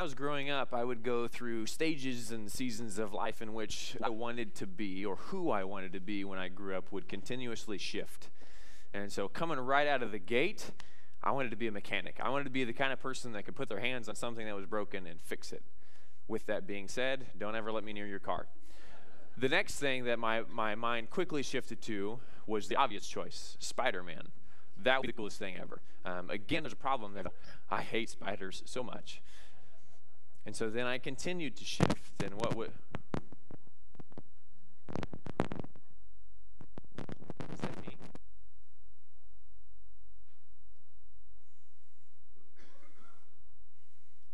I was growing up, I would go through stages and seasons of life in which I wanted to be or who I wanted to be when I grew up would continuously shift. And so, coming right out of the gate, I wanted to be a mechanic. I wanted to be the kind of person that could put their hands on something that was broken and fix it. With that being said, don't ever let me near your car. The next thing that my, my mind quickly shifted to was the obvious choice Spider Man. That would be the coolest thing ever. Um, again, there's a problem that I hate spiders so much. And so then I continued to shift, and what would.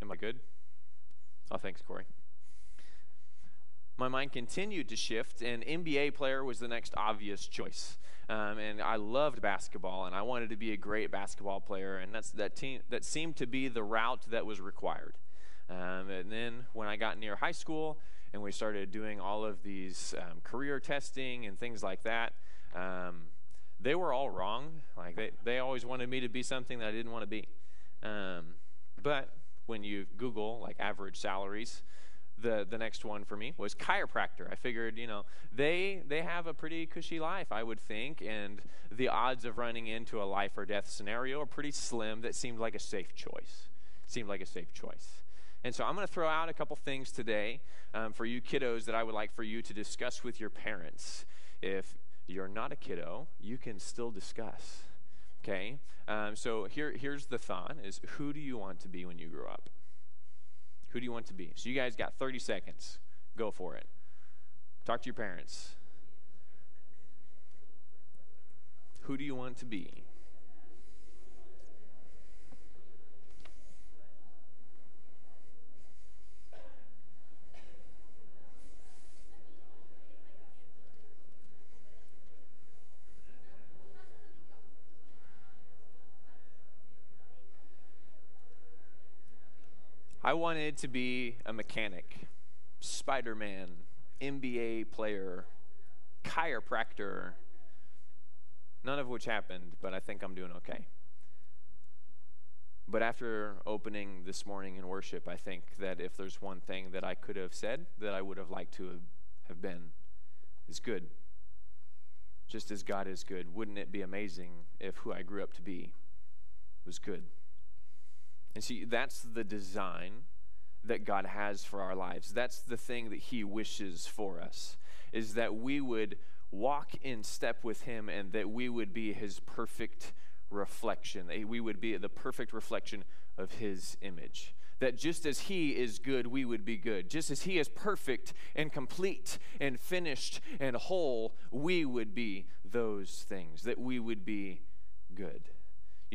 Am I good? Oh, thanks, Corey. My mind continued to shift, and NBA player was the next obvious choice. Um, and I loved basketball, and I wanted to be a great basketball player, and that's that team that seemed to be the route that was required. Um, and then when I got near high school and we started doing all of these um, career testing and things like that, um, they were all wrong. Like they, they always wanted me to be something that I didn't want to be. Um, but when you Google like average salaries, the the next one for me was chiropractor. I figured, you know, they they have a pretty cushy life, I would think, and the odds of running into a life or death scenario are pretty slim. That seemed like a safe choice. Seemed like a safe choice. And so I'm going to throw out a couple things today um, for you kiddos that I would like for you to discuss with your parents. If you're not a kiddo, you can still discuss. Okay? Um, so here, here's the thought is who do you want to be when you grow up? Who do you want to be? So you guys got 30 seconds. Go for it. Talk to your parents. Who do you want to be? Wanted to be a mechanic, Spider Man, NBA player, chiropractor, none of which happened, but I think I'm doing okay. But after opening this morning in worship, I think that if there's one thing that I could have said that I would have liked to have been, is good. Just as God is good, wouldn't it be amazing if who I grew up to be was good? And see, that's the design that God has for our lives. That's the thing that He wishes for us, is that we would walk in step with Him and that we would be His perfect reflection. We would be the perfect reflection of His image. That just as He is good, we would be good. Just as He is perfect and complete and finished and whole, we would be those things. That we would be good.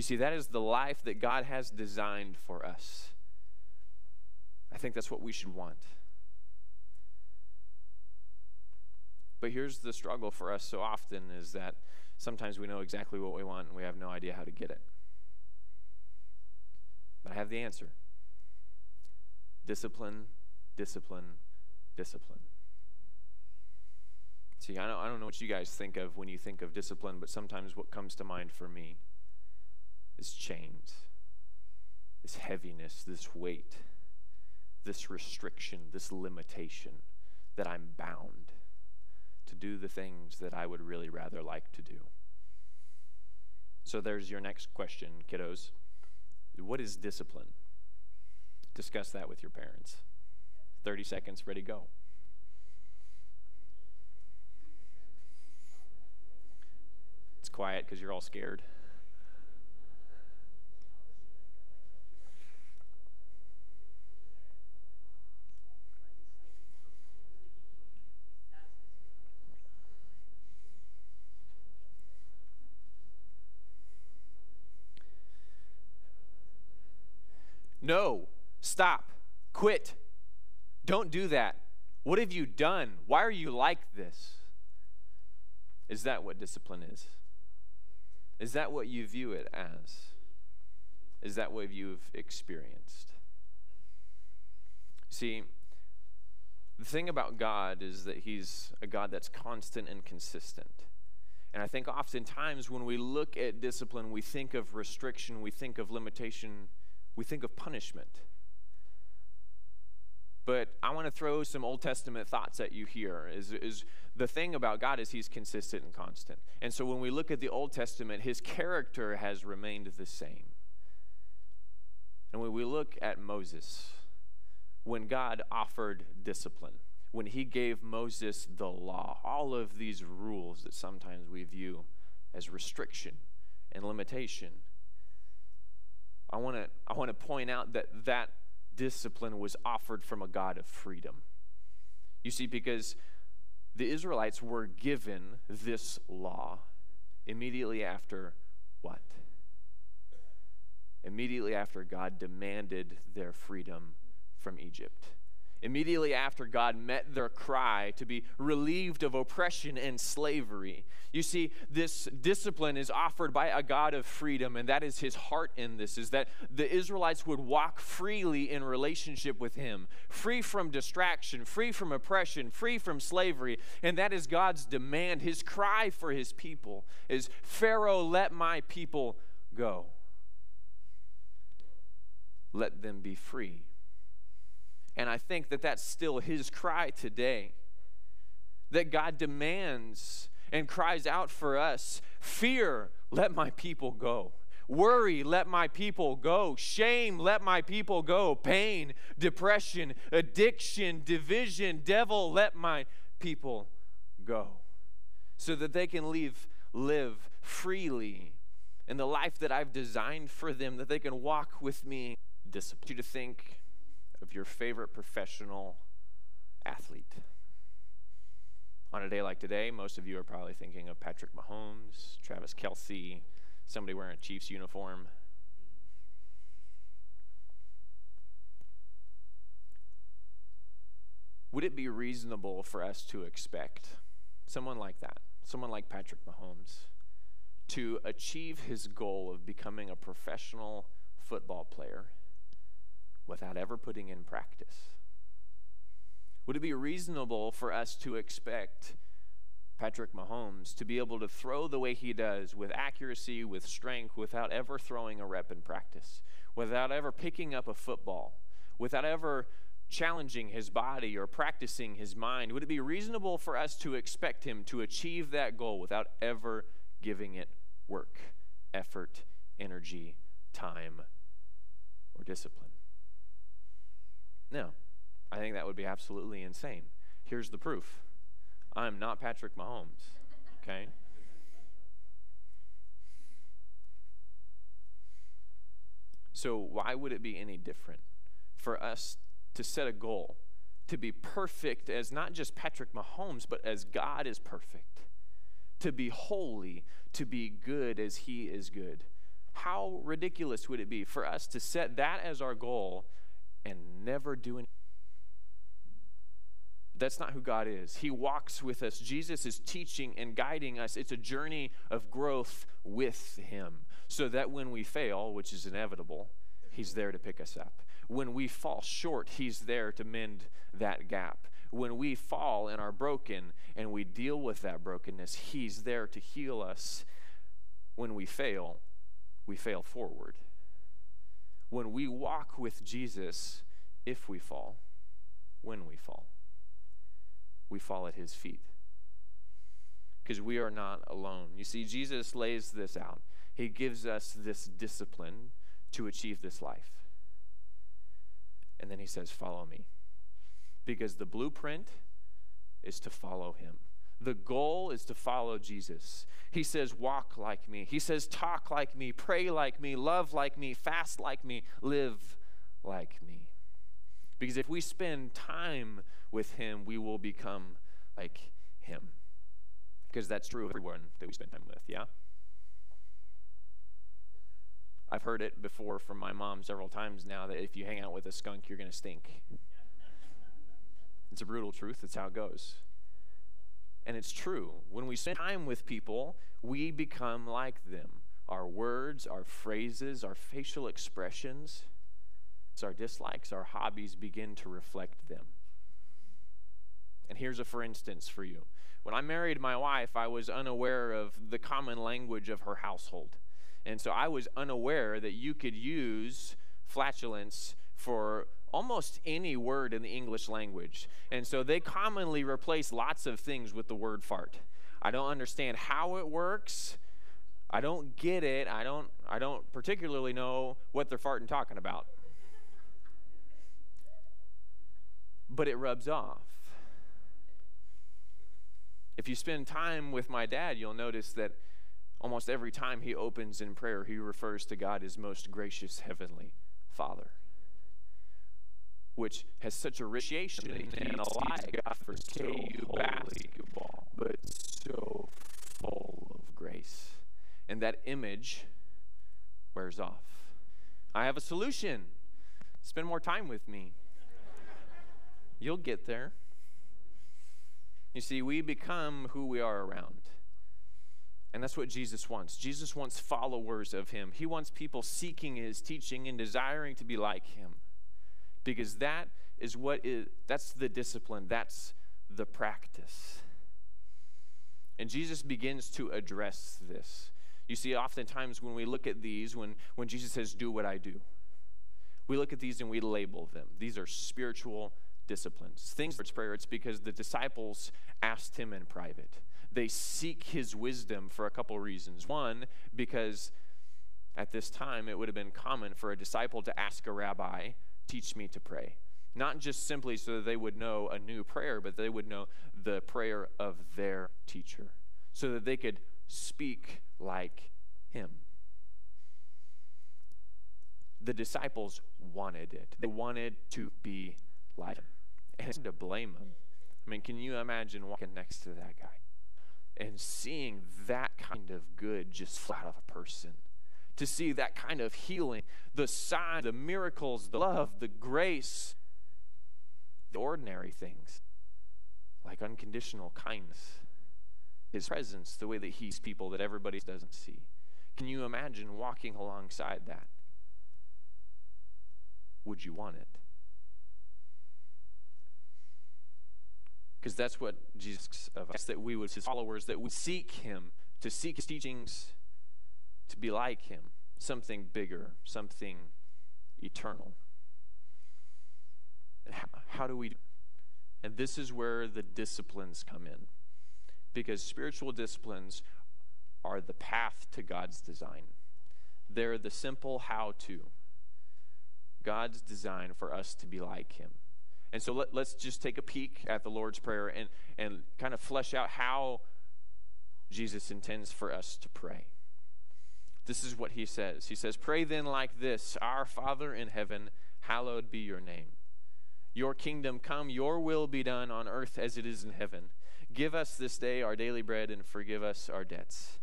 You see, that is the life that God has designed for us. I think that's what we should want. But here's the struggle for us so often is that sometimes we know exactly what we want and we have no idea how to get it. But I have the answer discipline, discipline, discipline. See, I don't, I don't know what you guys think of when you think of discipline, but sometimes what comes to mind for me is chains, this heaviness, this weight, this restriction, this limitation that I'm bound to do the things that I would really rather like to do. So there's your next question, kiddos. What is discipline? Discuss that with your parents. 30 seconds, ready, go. It's quiet because you're all scared. No, stop, quit. Don't do that. What have you done? Why are you like this? Is that what discipline is? Is that what you view it as? Is that what you've experienced? See, the thing about God is that He's a God that's constant and consistent. And I think oftentimes when we look at discipline, we think of restriction, we think of limitation we think of punishment. But I want to throw some Old Testament thoughts at you here. Is, is the thing about God is He's consistent and constant. And so when we look at the Old Testament, His character has remained the same. And when we look at Moses, when God offered discipline, when He gave Moses the law, all of these rules that sometimes we view as restriction and limitation, I want to I want to point out that that discipline was offered from a God of freedom. You see, because the Israelites were given this law immediately after what? Immediately after God demanded their freedom from Egypt immediately after God met their cry to be relieved of oppression and slavery. You see, this discipline is offered by a God of freedom, and that is his heart in this, is that the Israelites would walk freely in relationship with him, free from distraction, free from oppression, free from slavery. And that is God's demand. His cry for his people is, Pharaoh, let my people go. Let them be free. And I think that that's still his cry today. That God demands and cries out for us fear, let my people go. Worry, let my people go. Shame, let my people go. Pain, depression, addiction, division, devil, let my people go. So that they can leave, live freely in the life that I've designed for them, that they can walk with me. Discipline you to think your favorite professional athlete. On a day like today, most of you are probably thinking of Patrick Mahomes, Travis Kelce, somebody wearing a Chiefs uniform. Would it be reasonable for us to expect someone like that, someone like Patrick Mahomes, to achieve his goal of becoming a professional football player without ever putting in practice? Would it be reasonable for us to expect Patrick Mahomes to be able to throw the way he does with accuracy, with strength, without ever throwing a rep in practice, without ever picking up a football, without ever challenging his body or practicing his mind? Would it be reasonable for us to expect him to achieve that goal without ever giving it work, effort, energy, time, or discipline? No, I think that would be absolutely insane. Here's the proof I'm not Patrick Mahomes, okay? So, why would it be any different for us to set a goal to be perfect as not just Patrick Mahomes, but as God is perfect? To be holy, to be good as He is good. How ridiculous would it be for us to set that as our goal and never do anything. That's not who God is. He walks with us. Jesus is teaching and guiding us. It's a journey of growth with Him so that when we fail, which is inevitable, He's there to pick us up. When we fall short, He's there to mend that gap. When we fall and are broken and we deal with that brokenness, He's there to heal us. When we fail, we fail forward when we walk with Jesus, if we fall, when we fall, we fall at his feet. Because we are not alone. You see, Jesus lays this out. He gives us this discipline to achieve this life. And then he says, Follow me. Because the blueprint is to follow him. The goal is to follow Jesus. He says, Walk like me. He says, Talk like me, pray like me, love like me, fast like me, live like me. Because if we spend time with Him, we will become like Him. Because that's true of everyone that we spend time with, yeah? I've heard it before from my mom several times now that if you hang out with a skunk, you're going to stink. It's a brutal truth. It's how it goes. And it's true. When we spend time with people, we become like them. Our words, our phrases, our facial expressions, our dislikes, our hobbies begin to reflect them. And here's a for instance for you. When I married my wife, I was unaware of the common language of her household. And so I was unaware that you could use flatulence for almost any word in the English language. And so they commonly replace lots of things with the word fart. I don't understand how it works. I don't get it. I don't I don't particularly know what they're farting talking about. But it rubs off. If you spend time with my dad, you'll notice that almost every time he opens in prayer, he refers to God as most gracious heavenly Father which has such a appreciation and a life for KU basketball, but so full of grace. And that image wears off. I have a solution. Spend more time with me. You'll get there. You see, we become who we are around. And that's what Jesus wants. Jesus wants followers of him. He wants people seeking his teaching and desiring to be like him because that is what is that's the discipline that's the practice. And jesus begins to address this. You see oftentimes when we look at these when when jesus says do what i do we look at these and we label them. These are spiritual disciplines. Things for prayer it's because the disciples asked him in private. They seek his wisdom for a couple reasons. One because at this time it would have been common for a disciple to ask a rabbi teach me to pray. Not just simply so that they would know a new prayer, but they would know the prayer of their teacher, so that they could speak like him. The disciples wanted it, they wanted to be like him. And to blame him. I mean, can you imagine walking next to that guy and seeing that kind of good just flat out of a person? To see that kind of healing, the sign, the miracles, the love, the grace, the ordinary things, like unconditional kindness, his presence, the way that he's people that everybody doesn't see. Can you imagine walking alongside that? Would you want it? Because that's what Jesus of us that we would his followers that would seek him to seek his teachings to be like him, something bigger, something eternal. How, how do we do? And this is where the disciplines come in. Because spiritual disciplines are the path to God's design. They're the simple how to. God's design for us to be like Him. And so let, us just take a peek at the Lord's Prayer and, and kind of flesh out how Jesus intends for us to pray. This is what he says. He says, Pray then like this Our Father in heaven, hallowed be your name. Your kingdom come, your will be done on earth as it is in heaven. Give us this day our daily bread and forgive us our debts,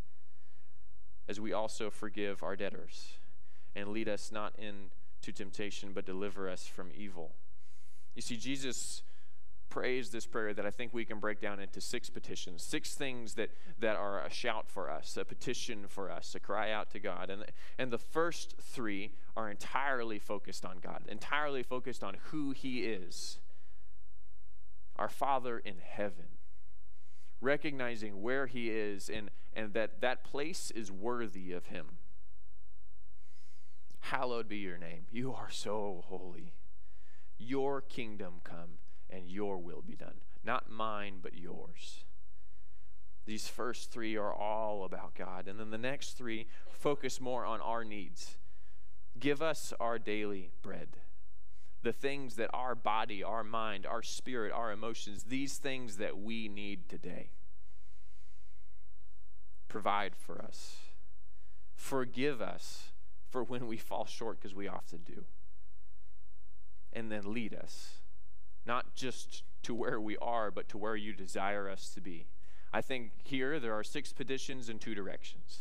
as we also forgive our debtors. And lead us not into temptation, but deliver us from evil. You see, Jesus prays this prayer that I think we can break down into six petitions, six things that, that are a shout for us, a petition for us, a cry out to God. And, and the first three are entirely focused on God, entirely focused on who He is our Father in heaven, recognizing where He is and, and that that place is worthy of Him. Hallowed be your name. You are so holy. Your kingdom come and your will be done. Not mine, but yours. These first three are all about God. And then the next three focus more on our needs. Give us our daily bread. The things that our body, our mind, our spirit, our emotions, these things that we need today. Provide for us. Forgive us for when we fall short, because we often do. And then lead us not just to where we are, but to where you desire us to be. I think here there are six petitions in two directions.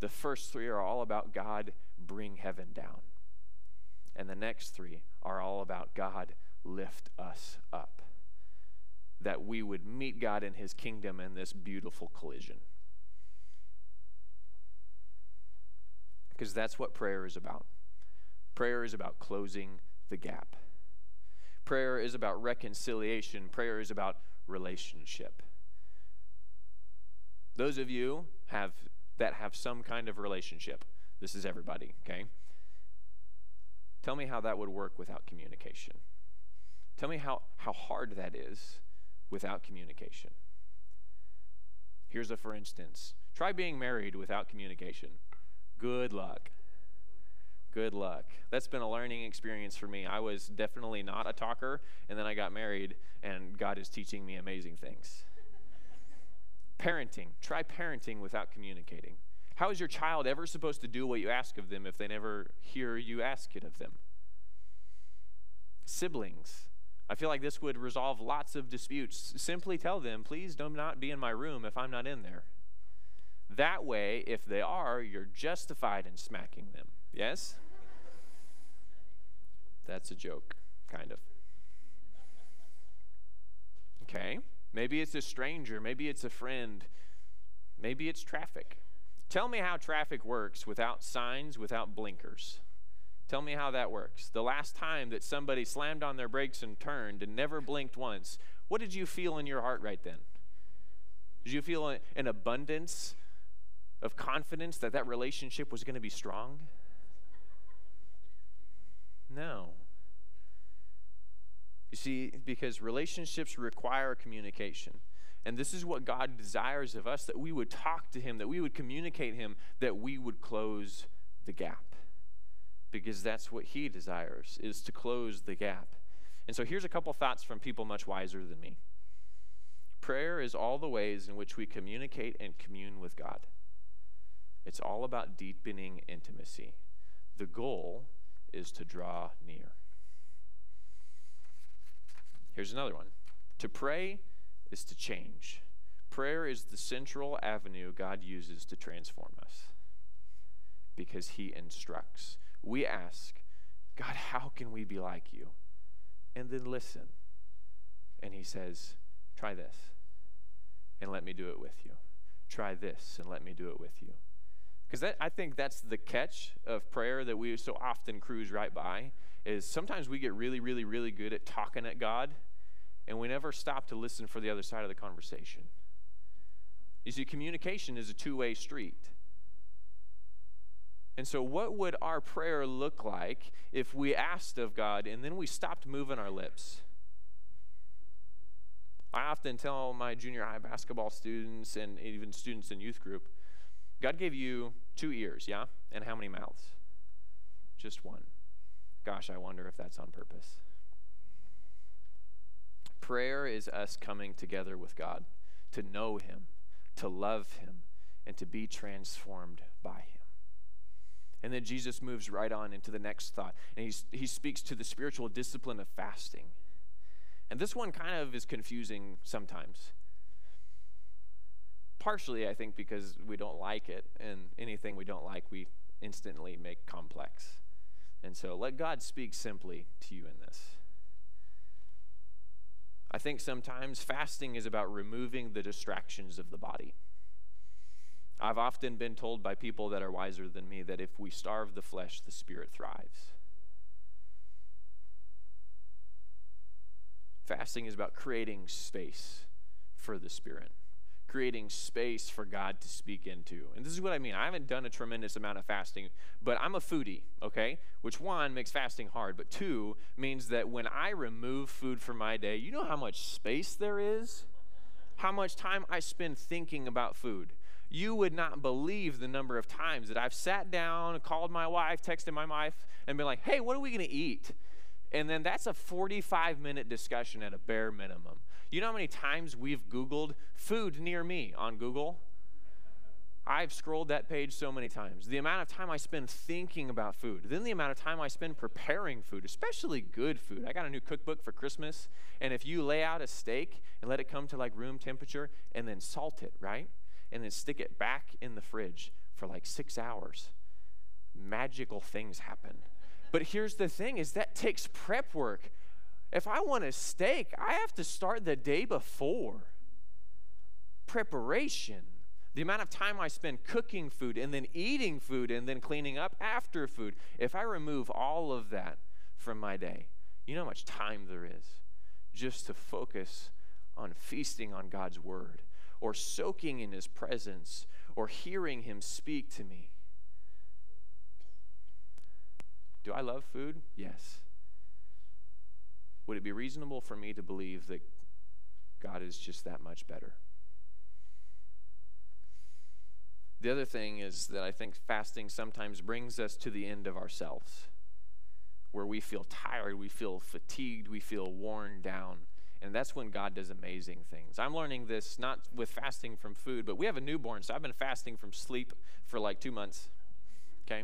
The first three are all about God bring heaven down. And the next three are all about God lift us up. That we would meet God in his kingdom in this beautiful collision. Because that's what prayer is about. Prayer is about closing the gap. Prayer is about reconciliation, prayer is about relationship. Those of you have that have some kind of relationship. This is everybody, okay? Tell me how that would work without communication. Tell me how, how hard that is without communication. Here's a for instance try being married without communication. Good luck. Good luck. That's been a learning experience for me. I was definitely not a talker, and then I got married, and God is teaching me amazing things. parenting. Try parenting without communicating. How is your child ever supposed to do what you ask of them if they never hear you ask it of them? Siblings. I feel like this would resolve lots of disputes. Simply tell them, please do not be in my room if I'm not in there. That way, if they are, you're justified in smacking them. Yes? That's a joke, kind of. Okay. Maybe it's a stranger. Maybe it's a friend. Maybe it's traffic. Tell me how traffic works without signs, without blinkers. Tell me how that works. The last time that somebody slammed on their brakes and turned and never blinked once, what did you feel in your heart right then? Did you feel an abundance of confidence that that relationship was going to be strong? No. You see, because relationships require communication. And this is what God desires of us that we would talk to Him, that we would communicate Him, that we would close the gap. Because that's what He desires, is to close the gap. And so here's a couple thoughts from people much wiser than me. Prayer is all the ways in which we communicate and commune with God. It's all about deepening intimacy. The goal is to draw near. Here's another one to pray is to change. Prayer is the central avenue God uses to transform us because He instructs. We ask, God, how can we be like you? And then listen. And He says, try this and let me do it with you. Try this and let me do it with you. Because I think that's the catch of prayer that we so often cruise right by is sometimes we get really, really, really good at talking at God, and we never stop to listen for the other side of the conversation. You see, communication is a two way street. And so, what would our prayer look like if we asked of God and then we stopped moving our lips? I often tell my junior high basketball students and even students in youth group God gave you two ears, yeah? And how many mouths? Just one. Gosh, I wonder if that's on purpose. Prayer is us coming together with God to know Him, to love Him, and to be transformed by Him. And then Jesus moves right on into the next thought, and he's, he speaks to the spiritual discipline of fasting. And this one kind of is confusing sometimes partially, I think, because we don't like it, and anything we don't like, we instantly make complex. And so let God speak simply to you in this. I think sometimes fasting is about removing the distractions of the body. I've often been told by people that are wiser than me that if we starve the flesh, the spirit thrives. Fasting is about creating space for the spirit creating space for God to speak into. And this is what I mean. I haven't done a tremendous amount of fasting, but I'm a foodie, okay? Which one makes fasting hard, but two means that when I remove food from my day, you know how much space there is? How much time I spend thinking about food. You would not believe the number of times that I've sat down, called my wife, texted my wife, and been like, hey, what are we going to eat? And then that's a 45 minute discussion at a bare minimum. You know how many times we've Googled food near me on Google? I've scrolled that page so many times. The amount of time I spend thinking about food, then the amount of time I spend preparing food, especially good food. I got a new cookbook for Christmas, and if you lay out a steak and let it come to like room temperature and then salt it, right? And then stick it back in the fridge for like six hours, magical things happen. But here's the thing is that takes prep work. If I want a steak, I have to start the day before. Preparation. The amount of time I spend cooking food and then eating food and then cleaning up after food. If I remove all of that from my day, you know how much time there is just to focus on feasting on God's word or soaking in his presence or hearing him speak to me. Do I love food? Yes. Would it be reasonable for me to believe that God is just that much better? The other thing is that I think fasting sometimes brings us to the end of ourselves, where we feel tired, we feel fatigued, we feel worn down. And that's when God does amazing things. I'm learning this not with fasting from food, but we have a newborn, so I've been fasting from sleep for like two months. Okay?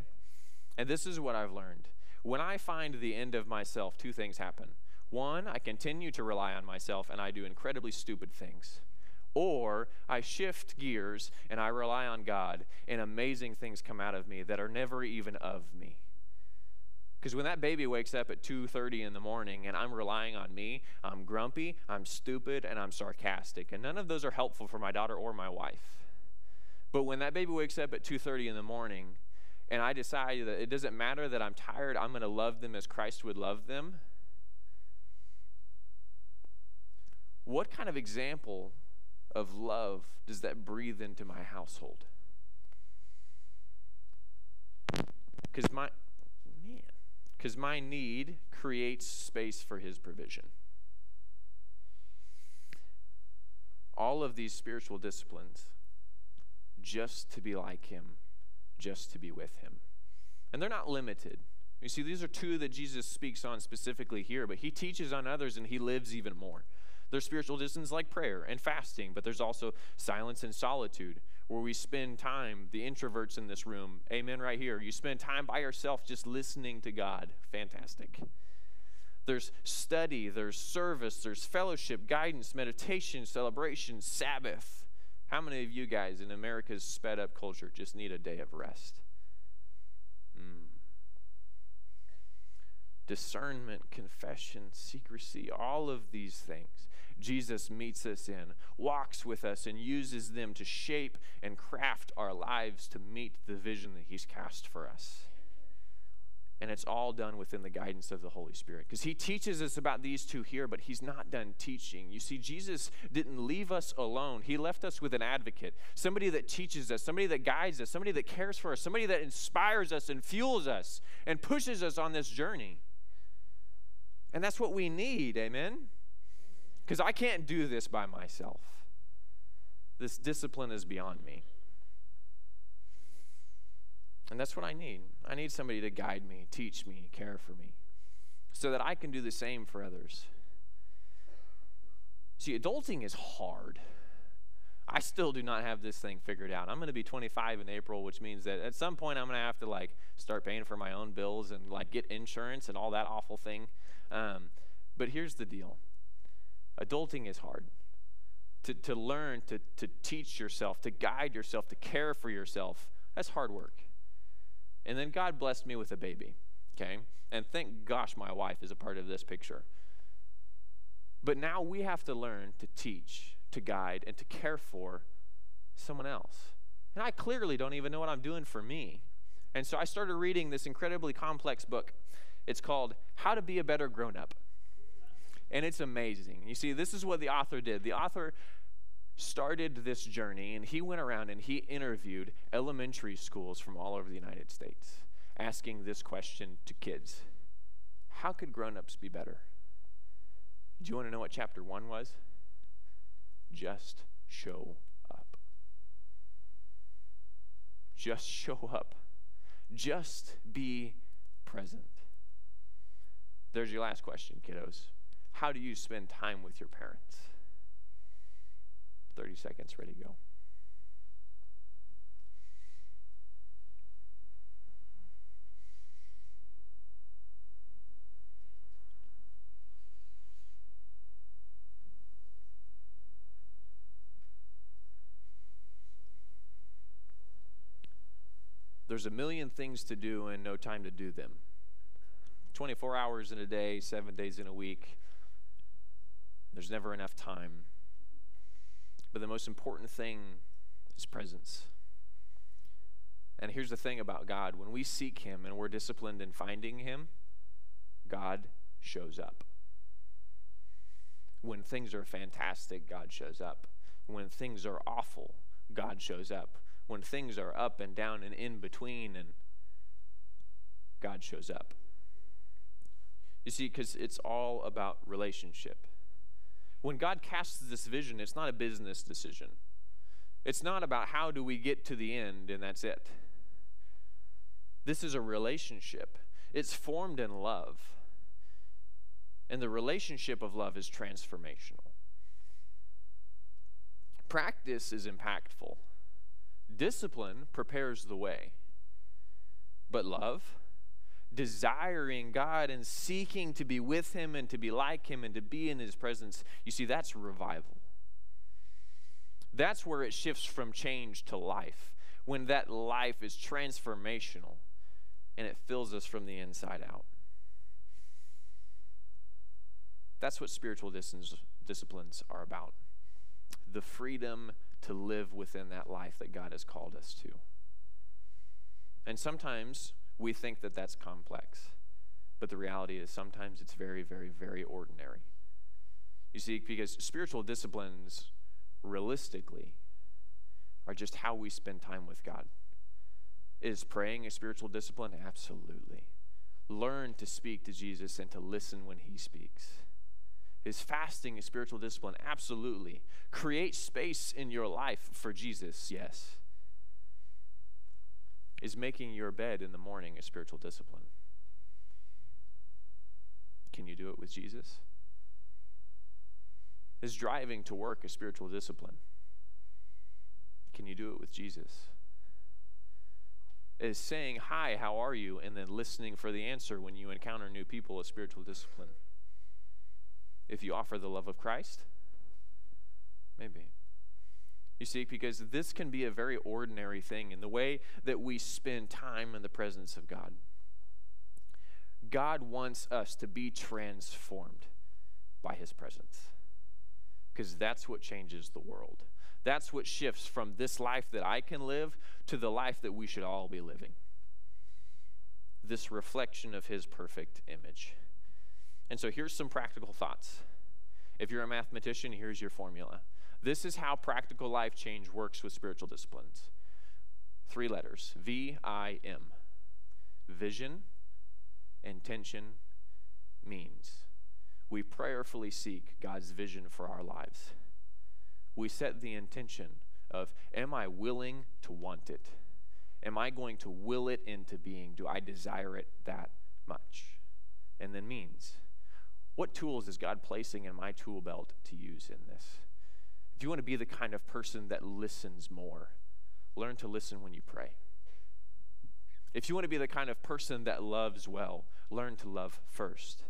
And this is what I've learned. When I find the end of myself, two things happen. One, I continue to rely on myself and I do incredibly stupid things. Or I shift gears and I rely on God and amazing things come out of me that are never even of me. Because when that baby wakes up at 2:30 in the morning and I'm relying on me, I'm grumpy, I'm stupid, and I'm sarcastic. And none of those are helpful for my daughter or my wife. But when that baby wakes up at 2:30 in the morning and I decide that it doesn't matter that I'm tired, I'm going to love them as Christ would love them. What kind of example of love does that breathe into my household? Because my man, because my need creates space for his provision. All of these spiritual disciplines just to be like him, just to be with him. And they're not limited. You see, these are two that Jesus speaks on specifically here, but he teaches on others and he lives even more. There's spiritual disciplines like prayer and fasting, but there's also silence and solitude where we spend time, the introverts in this room, amen, right here. You spend time by yourself just listening to God. Fantastic. There's study, there's service, there's fellowship, guidance, meditation, celebration, Sabbath. How many of you guys in America's sped up culture just need a day of rest? Mm. Discernment, confession, secrecy, all of these things Jesus meets us in, walks with us, and uses them to shape and craft our lives to meet the vision that He's cast for us. And it's all done within the guidance of the Holy Spirit. Because He teaches us about these two here, but He's not done teaching. You see, Jesus didn't leave us alone, He left us with an advocate, somebody that teaches us, somebody that guides us, somebody that cares for us, somebody that inspires us and fuels us and pushes us on this journey. And that's what we need, amen? Because I can't do this by myself. This discipline is beyond me. And that's what I need. I need somebody to guide me, teach me, care for me, so that I can do the same for others. See, adulting is hard. I still do not have this thing figured out. I'm going to be 25 in April, which means that at some point I'm going to have to like start paying for my own bills and like get insurance and all that awful thing. Um, but here's the deal Adulting is hard. To, to learn, to, to teach yourself, to guide yourself, to care for yourself, that's hard work. And then God blessed me with a baby, okay? And thank gosh my wife is a part of this picture. But now we have to learn to teach, to guide, and to care for someone else. And I clearly don't even know what I'm doing for me. And so I started reading this incredibly complex book. It's called How to Be a Better Grown Up and it's amazing. You see, this is what the author did. The author started this journey and he went around and he interviewed elementary schools from all over the United States, asking this question to kids How could grown ups be better? Do you want to know what chapter one was? Just show up. Just show up. Just be present. There's your last question, kiddos. How do you spend time with your parents? 30 seconds, ready, go. There's a million things to do and no time to do them. 24 hours in a day, seven days in a week. There's never enough time. But the most important thing is presence. And here's the thing about God when we seek Him and we're disciplined in finding Him, God shows up. When things are fantastic, God shows up. When things are awful, God shows up. When things are up and down and in between, and God shows up. You see, because it's all about relationship. When God casts this vision, it's not a business decision. It's not about how do we get to the end and that's it. This is a relationship. It's formed in love. And the relationship of love is transformational. Practice is impactful. Discipline prepares the way. But love, desiring God and seeking to be with Him and to be like Him and to be in His presence, you see, that's revival. That's where it shifts from change to life, when that life is transformational and it fills us from the inside out. That's what spiritual disciplines are about the freedom to live within that life that God has called us to. And sometimes we think that that's complex, but the reality is sometimes it's very, very, very ordinary. You see, because spiritual disciplines, realistically, are just how we spend time with God. Is praying a spiritual discipline? Absolutely. Learn to speak to Jesus and to listen when he speaks. Is fasting a spiritual discipline? Absolutely. Create space in your life for Jesus? Yes. Is making your bed in the morning a spiritual discipline? Can you do it with Jesus? Is driving to work a spiritual discipline? Can you do it with Jesus? Is saying, Hi, how are you? and then listening for the answer when you encounter new people a spiritual discipline? If you offer the love of Christ, maybe. You see, because this can be a very ordinary thing in the way that we spend time in the presence of God. God wants us to be transformed by his presence because that's what changes the world. That's what shifts from this life that I can live to the life that we should all be living. This reflection of his perfect image. And so here's some practical thoughts. If you're a mathematician, here's your formula. This is how practical life change works with spiritual disciplines. Three letters V I M. Vision, intention, means. We prayerfully seek God's vision for our lives. We set the intention of Am I willing to want it? Am I going to will it into being? Do I desire it that much? And then means. What tools is God placing in my tool belt to use in this? If you want to be the kind of person that listens more, learn to listen when you pray. If you want to be the kind of person that loves well, learn to love first.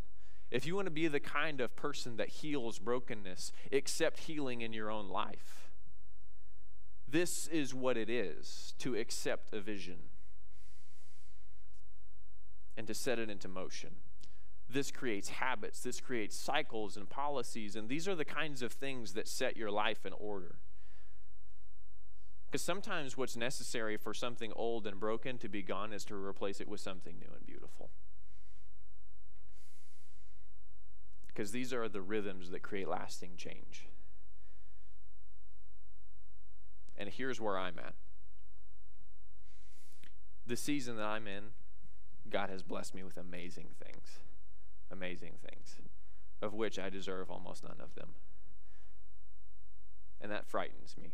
If you want to be the kind of person that heals brokenness, accept healing in your own life. This is what it is to accept a vision and to set it into motion. This creates habits, this creates cycles and policies, and these are the kinds of things that set your life in order. Because sometimes what's necessary for something old and broken to be gone is to replace it with something new and beautiful. Because these are the rhythms that create lasting change. And here's where I'm at. The season that I'm in, God has blessed me with amazing things amazing things, of which I deserve almost none of them. And that frightens me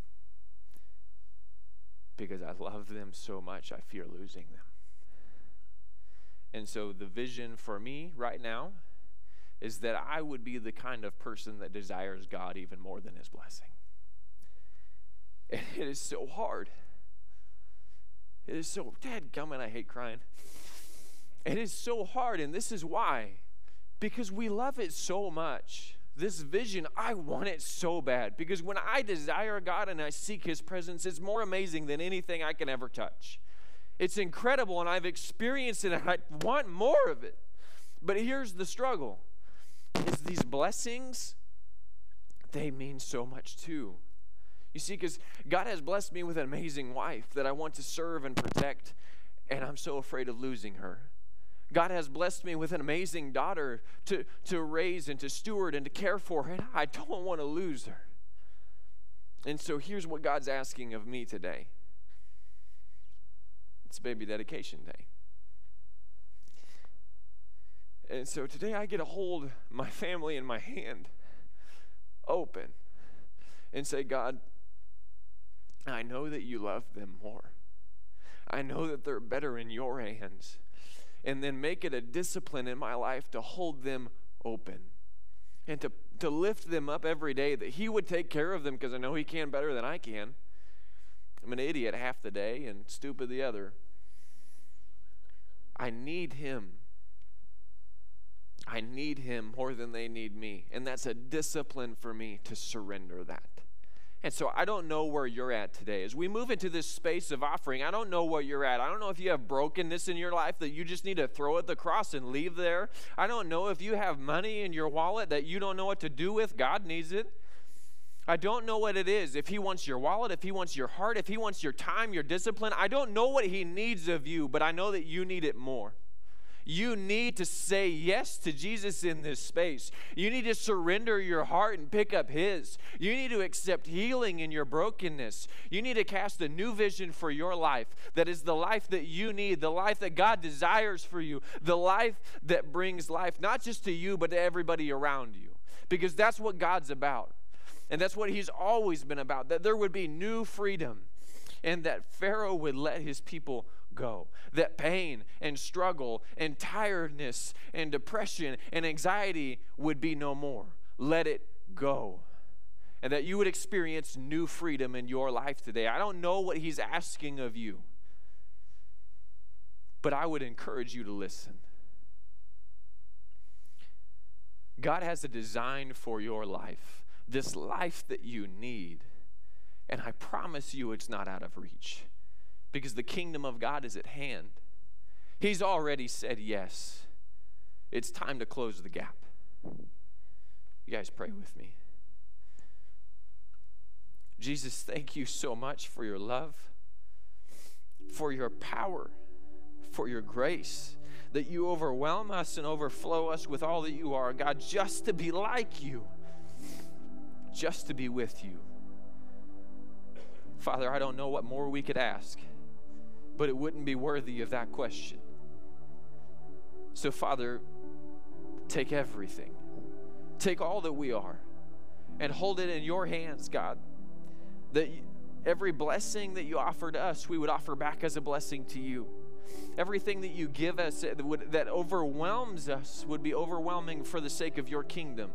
because I love them so much, I fear losing them. And so the vision for me right now is that I would be the kind of person that desires God even more than his blessing. And it is so hard. It is so, Dad, coming, I hate crying. It is so hard, and this is why because we love it so much. This vision, I want it so bad because when I desire God and I seek His presence, it's more amazing than anything I can ever touch. It's incredible and I've experienced it and I want more of it. But here's the struggle is these blessings they mean so much too. You see cuz God has blessed me with an amazing wife that I want to serve and protect and I'm so afraid of losing her. God has blessed me with an amazing daughter to, to raise and to steward and to care for, and I don't want to lose her. And so here's what God's asking of me today it's baby dedication day. And so today I get to hold my family in my hand open and say, God, I know that you love them more. I know that they're better in your hands. And then make it a discipline in my life to hold them open and to, to lift them up every day that He would take care of them because I know He can better than I can. I'm an idiot half the day and stupid the other. I need Him. I need Him more than they need me. And that's a discipline for me to surrender that. And so I don't know where you're at today. As we move into this space of offering, I don't know where you're at. I don't know if you have brokenness in your life that you just need to throw at the cross and leave there. I don't know if you have money in your wallet that you don't know what to do with. God needs it. I don't know what it is. If He wants your wallet, if He wants your heart, if He wants your time, your discipline, I don't know what He needs of you, but I know that you need it more. You need to say yes to Jesus in this space. You need to surrender your heart and pick up His. You need to accept healing in your brokenness. You need to cast a new vision for your life that is the life that you need, the life that God desires for you, the life that brings life, not just to you, but to everybody around you. Because that's what God's about. And that's what He's always been about that there would be new freedom and that Pharaoh would let his people go. That pain and struggle and tiredness and depression and anxiety would be no more. Let it go. And that you would experience new freedom in your life today. I don't know what he's asking of you, but I would encourage you to listen. God has a design for your life, this life that you need. And I promise you it's not out of reach because the kingdom of God is at hand. He's already said yes. It's time to close the gap. You guys pray with me. Jesus, thank you so much for your love, for your power, for your grace, that you overwhelm us and overflow us with all that you are, God, just to be like you, just to be with you. Father, I don't know what more we could ask but it wouldn't be worthy of that question. So, Father, take everything, take all that we are, and hold it in your hands, God. That every blessing that you offer to us, we would offer back as a blessing to you. Everything that you give us eh, that, would, that overwhelms us would be overwhelming for the sake of your kingdom.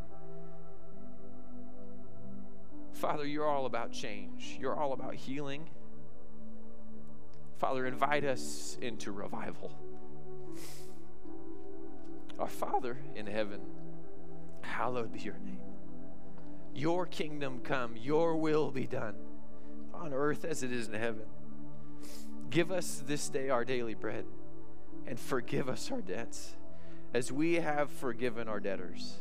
Father, you're all about change. You're all about healing. Father, invite us into revival. Our Father in heaven, hallowed be your name. Your kingdom come, your will be done on earth as it is in heaven. Give us this day our daily bread and forgive us our debts as we have forgiven our debtors.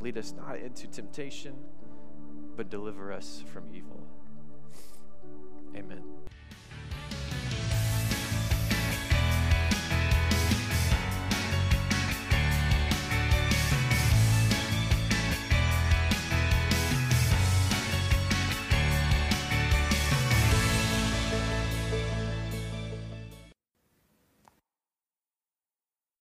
Lead us not into temptation, but deliver us from evil. Amen.